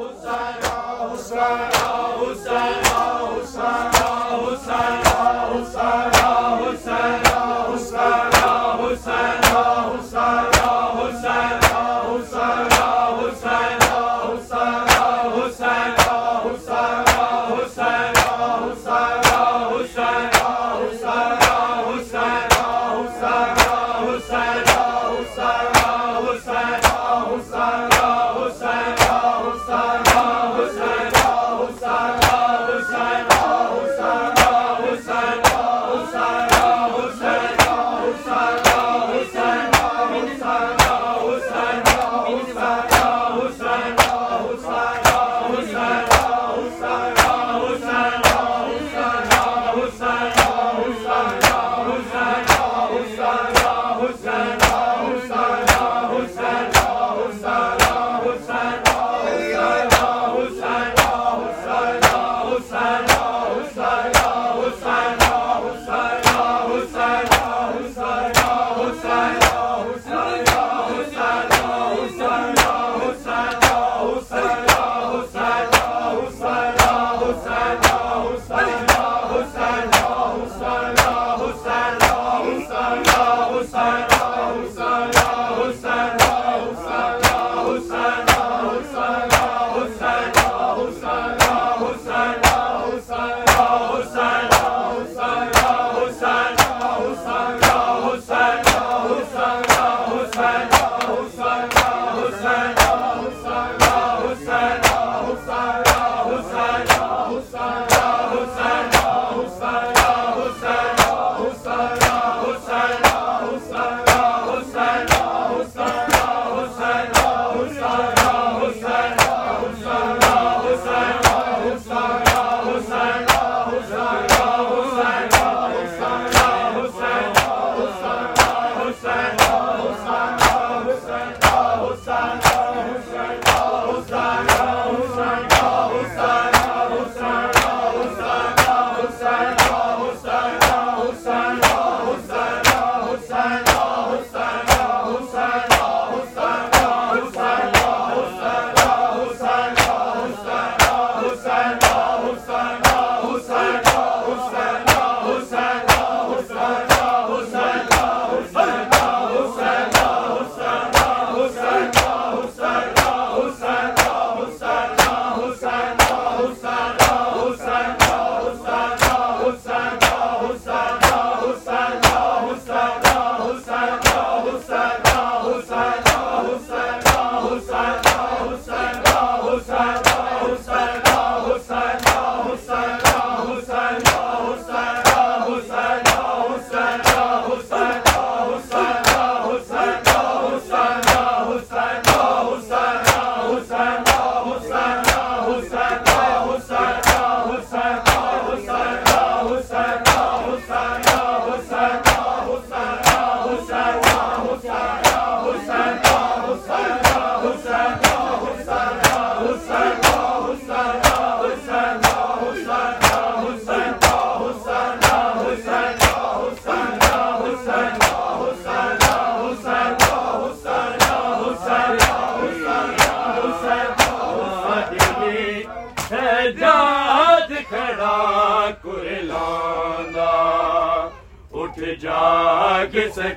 حسین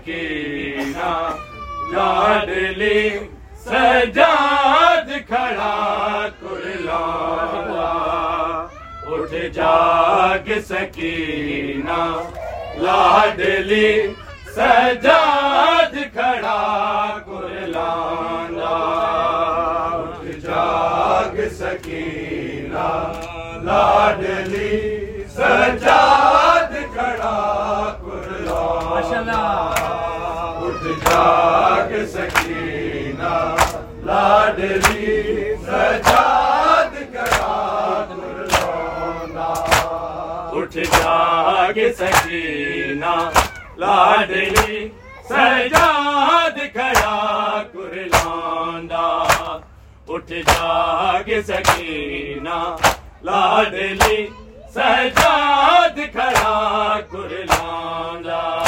سکینہ لاڈلی سجاد کھڑا کرلانا اٹھ جاگ سکینہ لاڈلی سجاد کھڑا کرلانا اٹھ جاگ سکینہ لاڈلی سجاد کھڑا جاگ سکینہ لاڈلی سجاد کھڑا کرلانا اٹھ جاگ سکینہ لاڈلی سجاد کھڑا کرلاندا اٹھ جاگ سکینہ لاڈلی سجاد کھڑا کرلاندا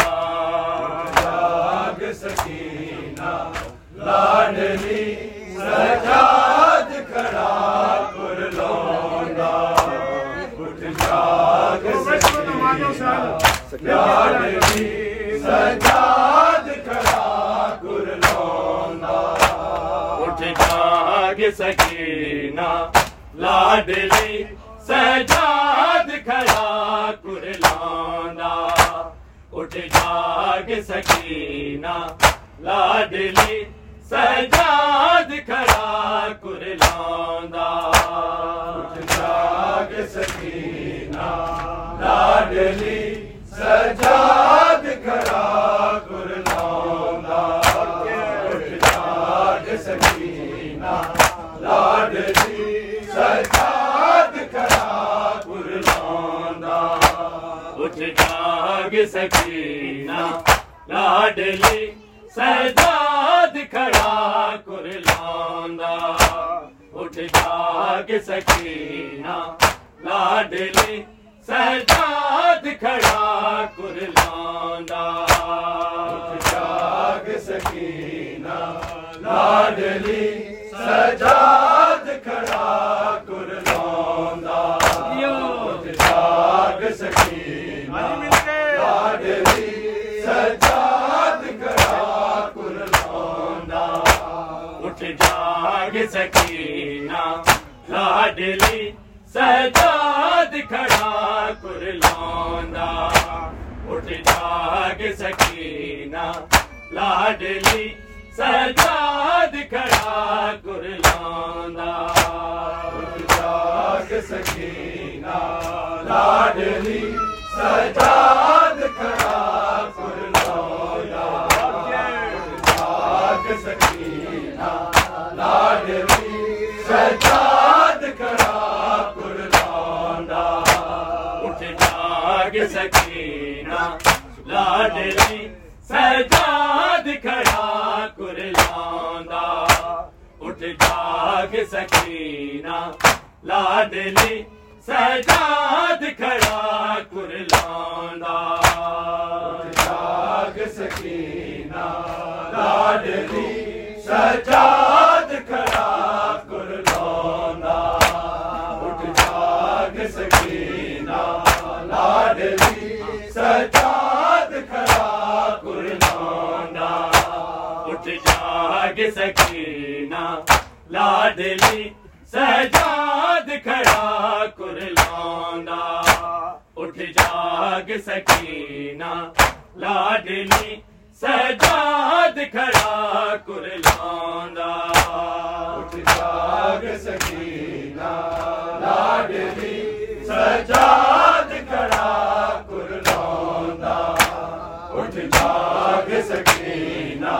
لاڈلی سجاد کھڑا کر اٹھ جاگ سکیا لاڈلی سجاد کھڑا کر لونڈا اٹھ جاگ سکینا لاڈلی سجاد کھڑا کر لونڈا اٹھ جاگ سکینا لاڈلی سجاد کھڑا کرلاوندا جاگ سکینہ لاڈلی سجاد کھڑا کرلاوندا جاگ سکینہ لاڈلی سجاد کھڑا کرلاوندا اٹھ جاگ سکینہ لاڈلی سجاد ہاتھ کھڑا کر لاندا اٹھ جا کے سکینہ لاڈلی سہجاد کھڑا کر لاندا اٹھ جا کے سکینہ لاڈلی سہجاد کھڑا کر لاندا اٹھ جا کے سکینہ لاڈلی باغ سکینہ لاڈلی سجاد کھڑا کرلوندا۔ اٹھ جاگ سکینہ لاڈلی سجاد کھڑا کرلوندا۔ اٹھ جاگ سکینہ لاڈلی ڈاک سکینہ لاڈلی سجاد کھڑا، کرلاندا۔ جاگ سکینہ لاڈلی سجاد کھڑا، کرلاندا۔ اٹھ جاگ سکینہ لاڈلی سجاد کھڑا، کرلاندا۔ اٹھ جاگ سکینہ لاڈلی سجاد کھڑا کرلونا اٹھ جاگ سکینہ لاڈلی سجاد کھڑا کرلونا اٹھ جاگ سکینہ لاڈلی سجاد کھڑا کرلونا اٹھ جاگ سکینہ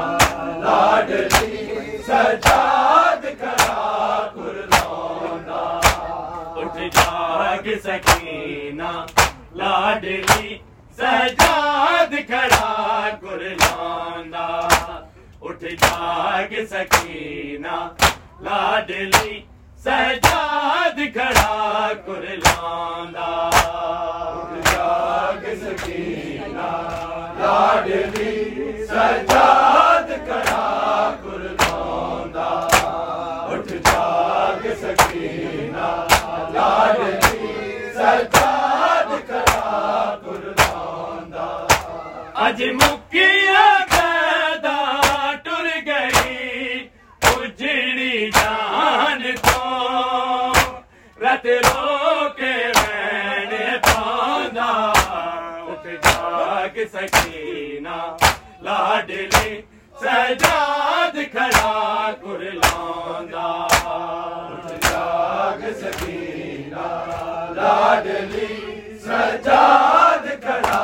لاڈلی سجاد لاڈلی، سجاد کھڑا گرلانا اٹھ جاگ سکینہ، لاڈلی، سجاد کھڑا گرلانا اٹھ جاگ سکینہ، لاڈلی، سجاد کھڑا گرلانا اٹھ جاگ سکینہ، لاڈلی، سجاد اج مکیا گدا ٹر گئی، اجڑی جان تو۔ رت رو کے میں نے پانا ات جاگ سکینا لاڈلی سجاد کھڑا کر لاندا جاگ سکینا لاڈلی سجاد کھڑا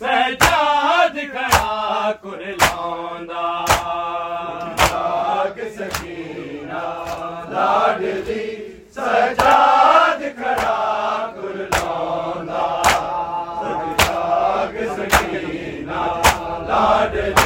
سجاد کھڑا کر لوندا لاگ سکینہ لاڈلی سجاد کھڑا کر لوندا لاگ سکینہ لاڈلی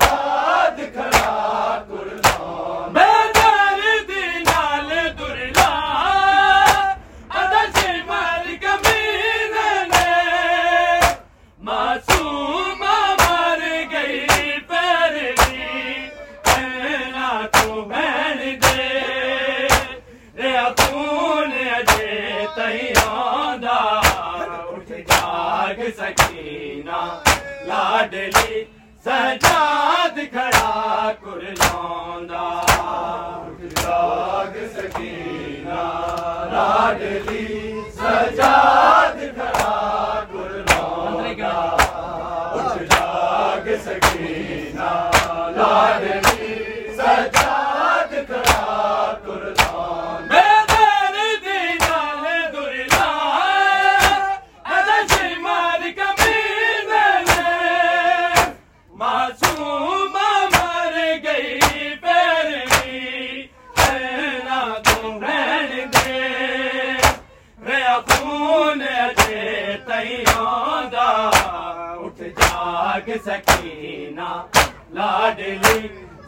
لاڈلی سجا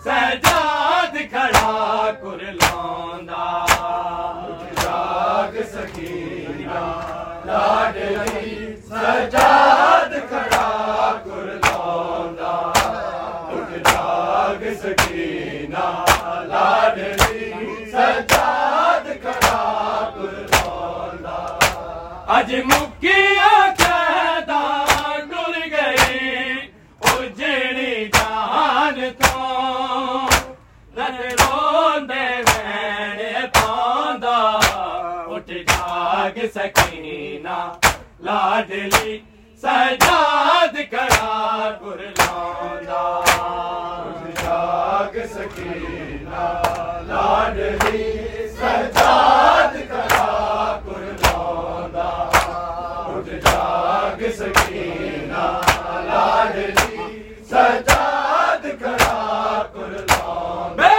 سجاد کھڑا کرلوندا۔ اٹھ جاگ سکینہ لاڈلی سجاد کھڑا کرلوندا۔ اٹھ جاگ سکینہ لاڈلی سجاد کھڑا کرلوندا۔ اج مکیا سکینہ لاڈلی سجاد کرا کرلوندا جاگ سکینہ لاڈلی سجاد کرا کرلوندا اٹھ جاگ سکینہ لاڈلی سجاد کرا کرلوندا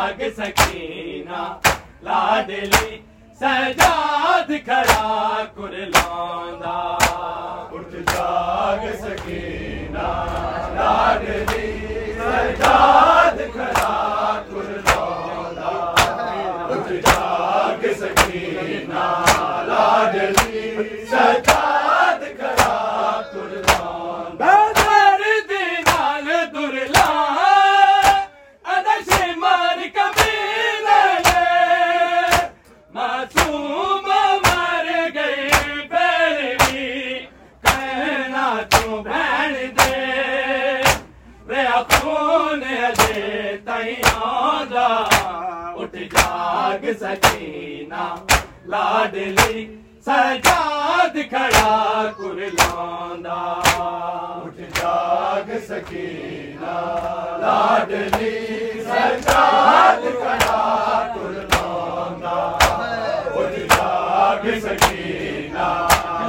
جاگ سکینہ لاڈلی سجاد کھڑا کرلوندا اٹھ جاگ سکینہ لاڈلی سجاد کھڑا کرلوندا اٹھ جاگ سکینہ لاڈلی سجاد جاگ سکینہ لاڈلی سجاد کھڑا کرلوندا اٹھ جاگ سکینہ لاڈلی سجاد کھڑا کرلوندا اٹھ جاگ سکینہ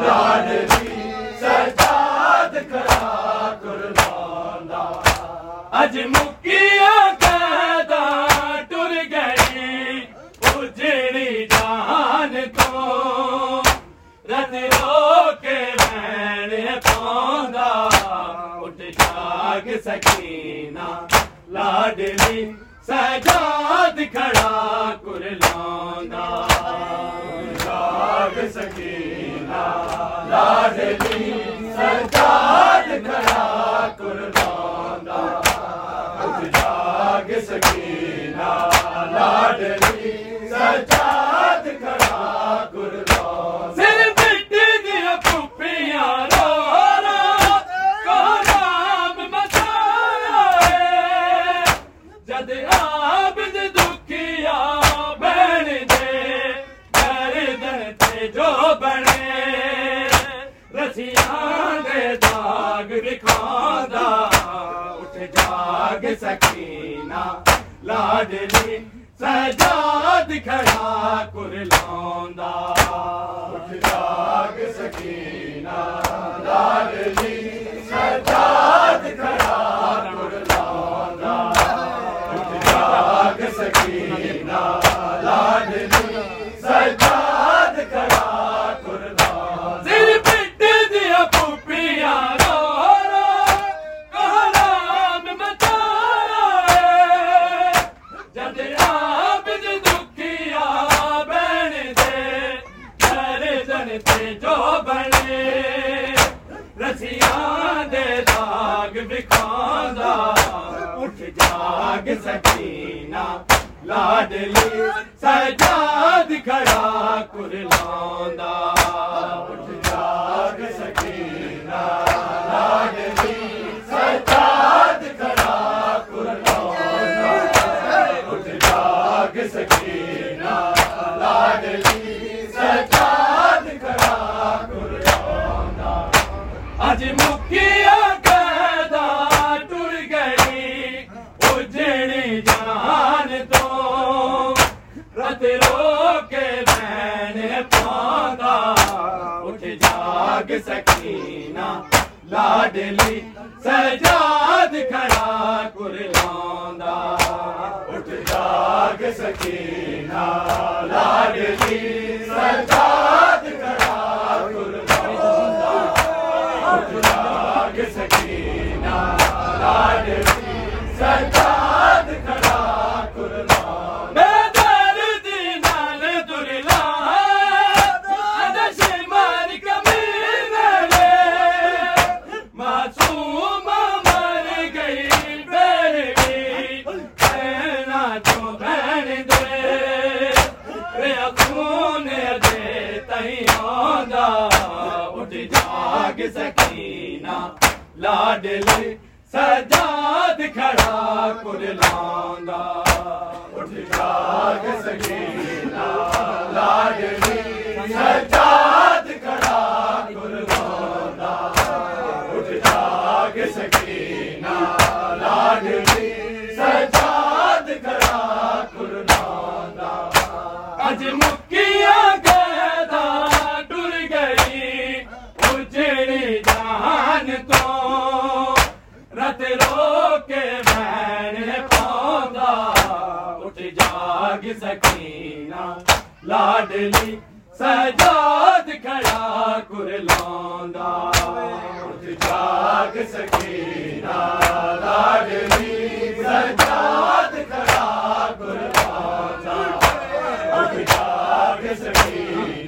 لاڈلی سجاد کھڑا کرلوندا اج مکیا سکینہ لاڈلی سجاد کھڑا کرلوندا۔ جاگ سکینہ لاڈلی سجاد کھڑا کرلوندا۔ جاگ سکینہ لاڈلی سجاد سجاد کھڑا کو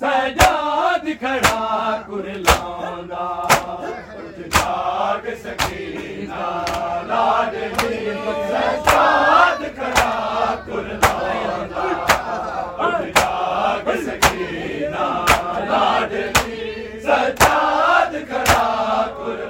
سجاد کھڑا کرلانا اٹھ جاگ سکینہ لاڈلی سجاد کھڑا کرلانا اٹھ جاگ سکینہ لاڈلی سجاد کھڑا کرلانا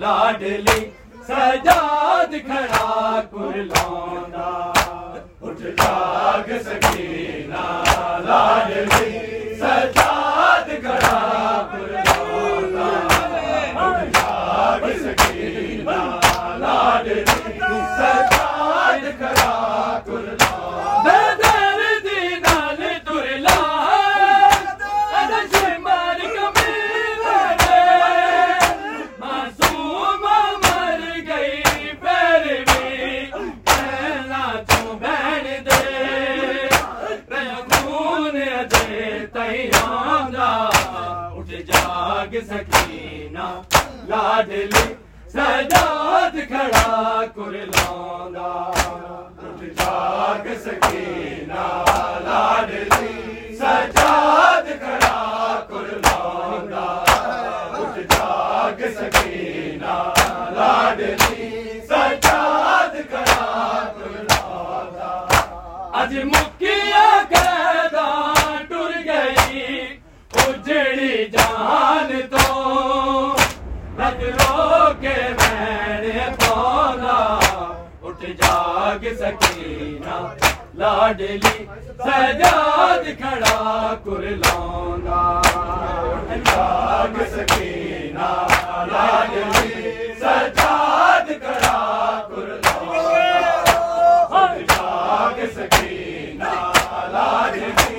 لاڈلی سجاد کھڑا کل اٹھ جاگ سکینہ لاڈلی سجاد کھڑا کل لونا اٹھ جاگ سکینہ لاڈلی لاڈلی سجاد کھڑا کر جاگ سکے لاڈلی سجاد کھڑا کرلاؤنا جاگ سکینا لاڈلی سجاد کھڑا کرلاؤنا جاگ سکینا لاڈلی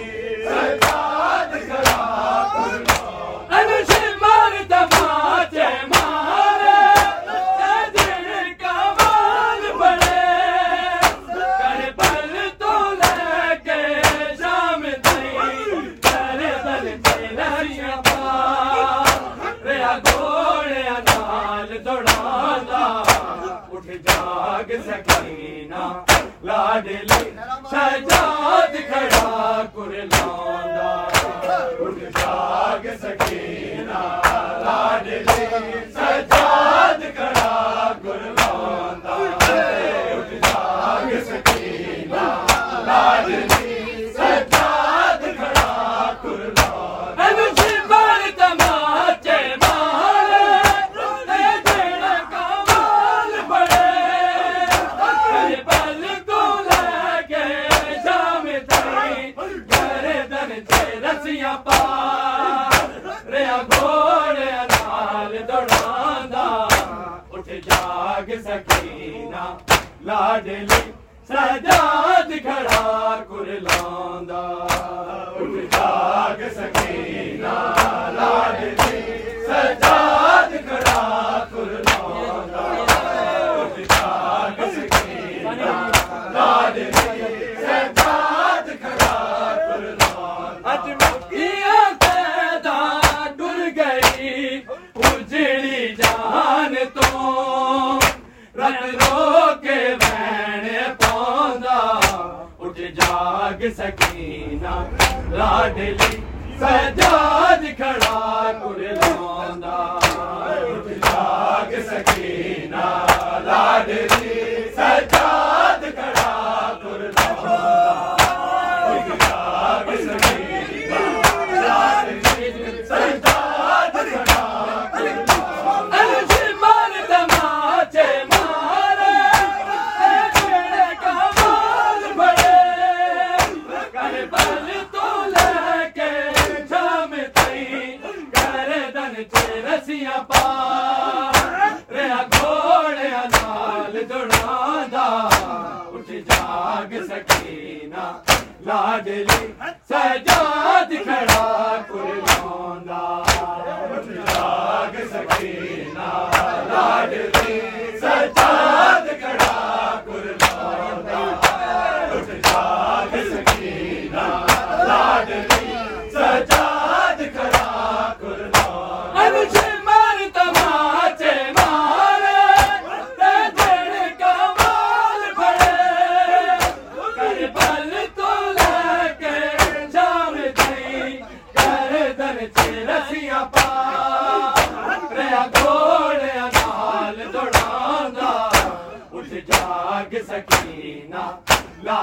ڈیلی سجاد کھڑا کرلان دا اٹھ جاگ سکینہ لا ڈیلی ڈلی سجاد کھڑا کر لانا جاگ سکے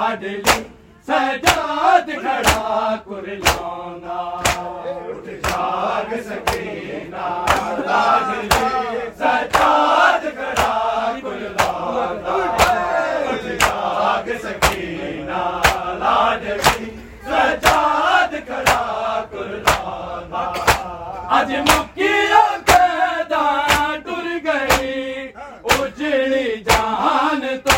لاڈلی سجاد کھڑا کرلانا اٹھ جاگ سکینا لاڈلی سجاد کھڑا کرلانا اٹھ جاگ سکینا لاڈلی سجاد کھڑا کرلانا اج مکیوں کے دار ٹر گئی اجڑی جہان تو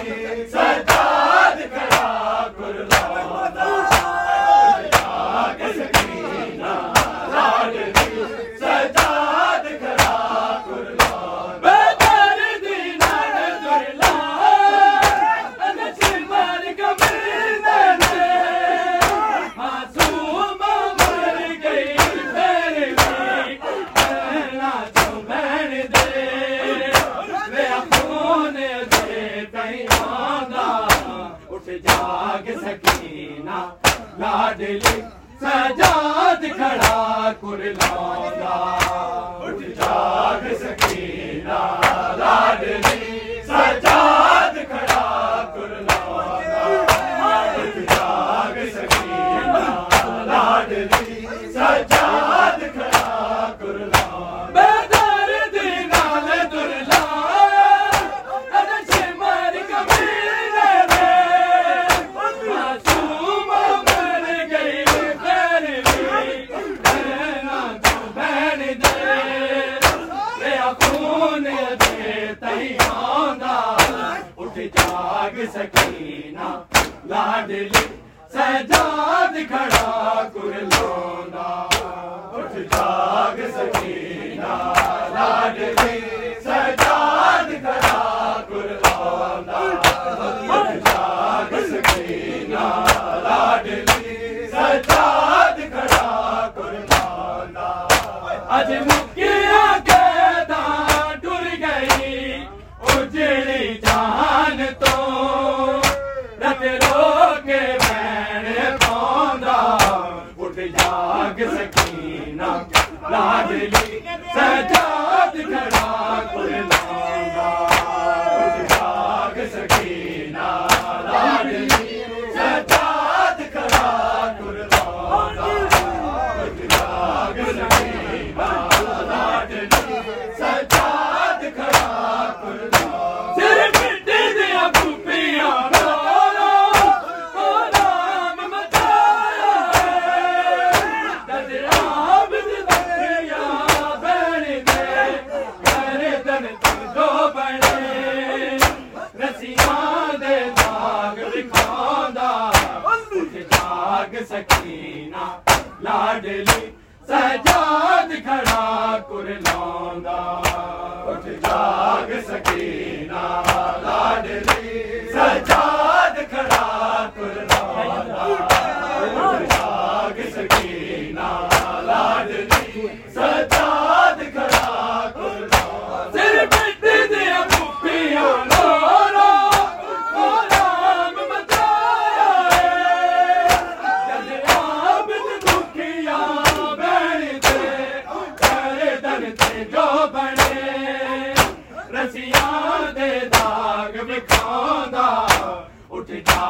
قرلا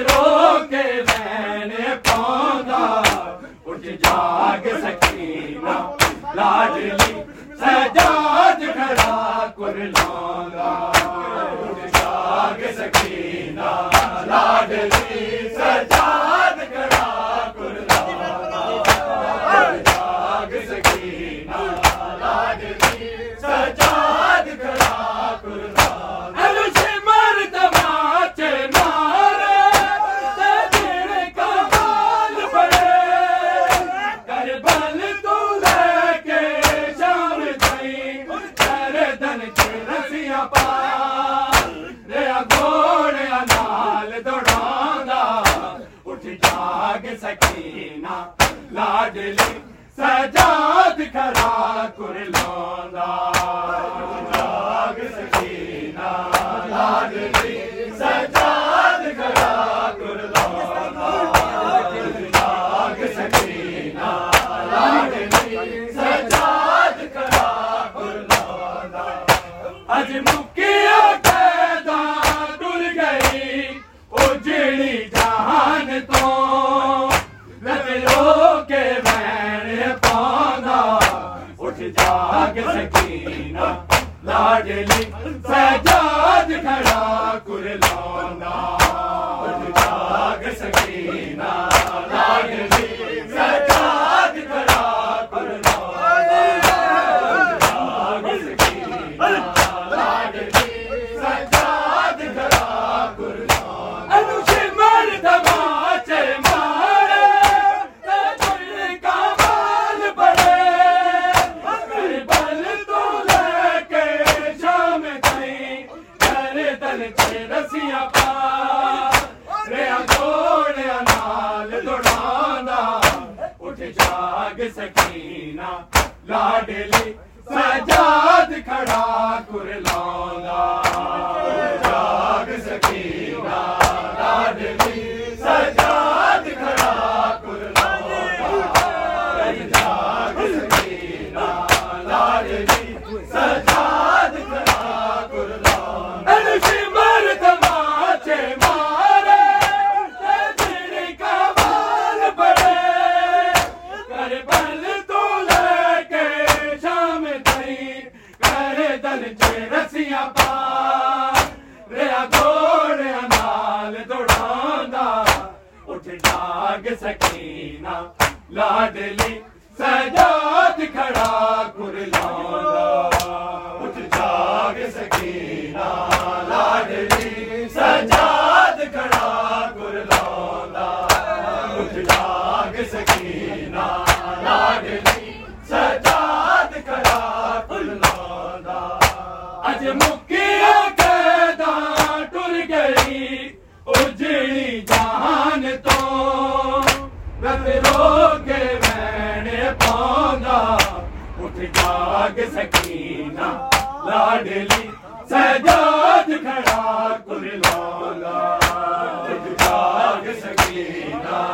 رو کے میں پودا اٹھ جاگ سکینہ لاجلی سجاد کھڑا کر لانگا اٹھ جاگ سکینہ لاڈلی سجاد کھڑا لاڈلی سجاد کرا کر لوندا۔ سجاد کھڑا کرلا کرلا ڈلی سکینہ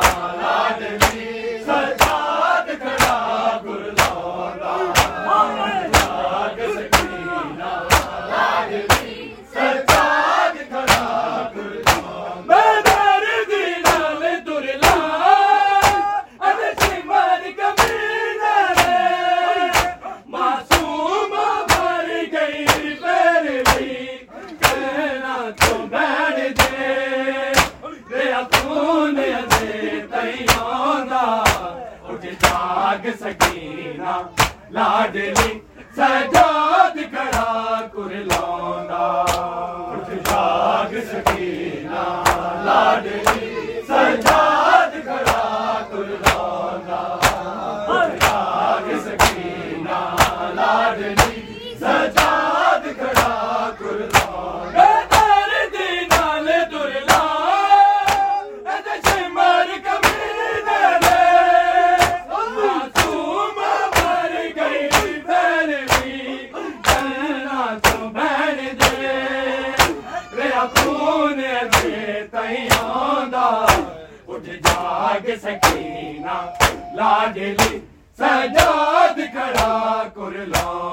کرلا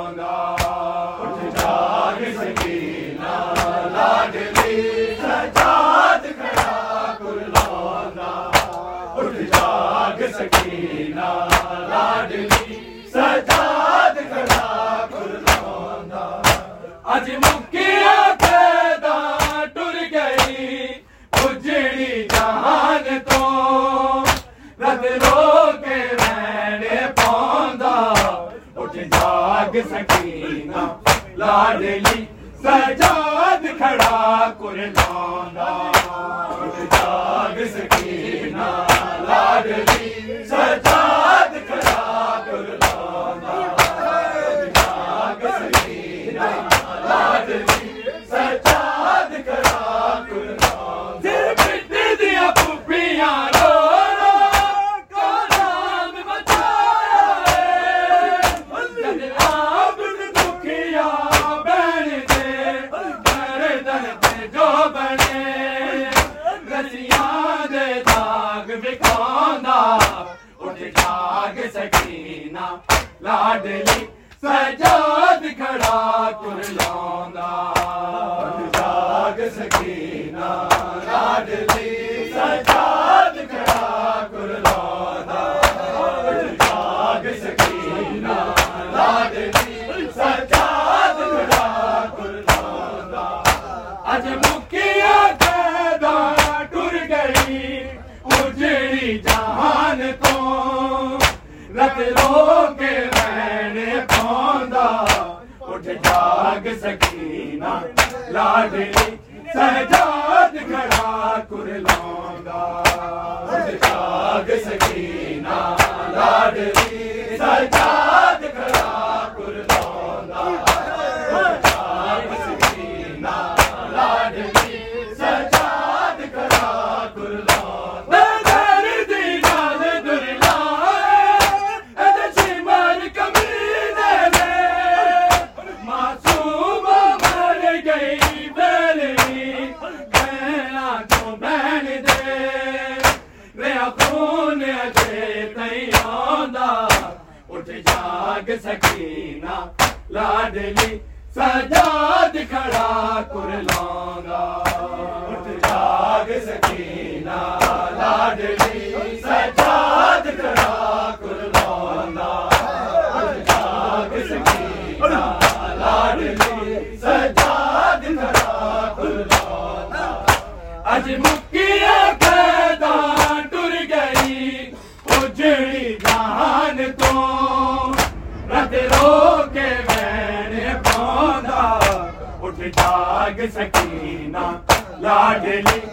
کاڈلی سجاد کھڑا قربان جہان تو۔ رت جاگ سکینہ لاڈلی سجاد گھڑا کرلوں گا سجاد سکینہ لادری سجاد دلی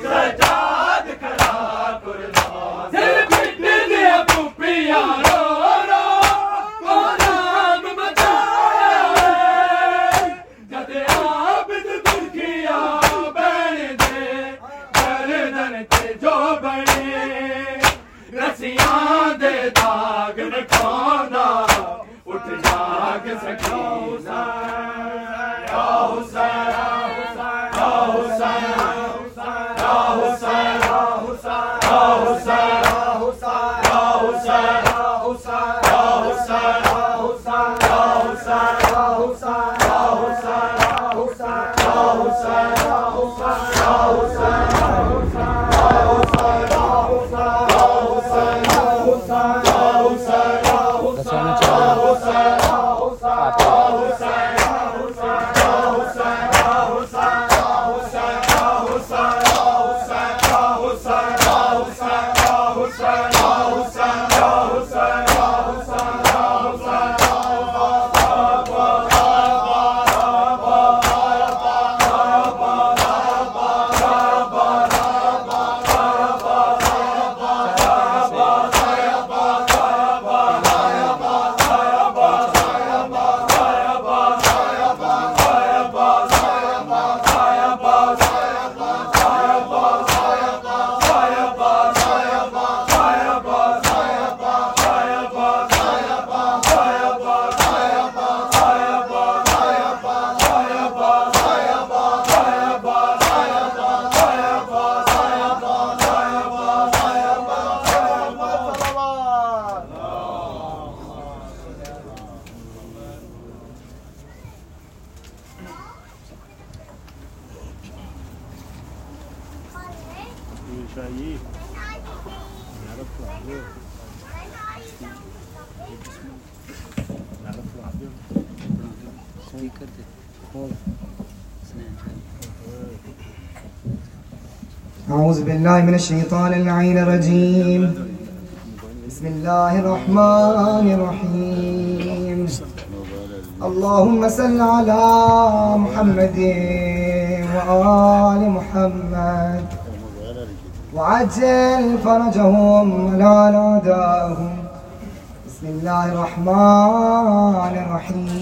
Sa بالله من الشيطان اللعين الرجيم. بسم الله الرحمن الرحيم. اللهم صل على محمد وآل محمد. وعجل فرجهم لا ناداهم. بسم الله الرحمن الرحيم.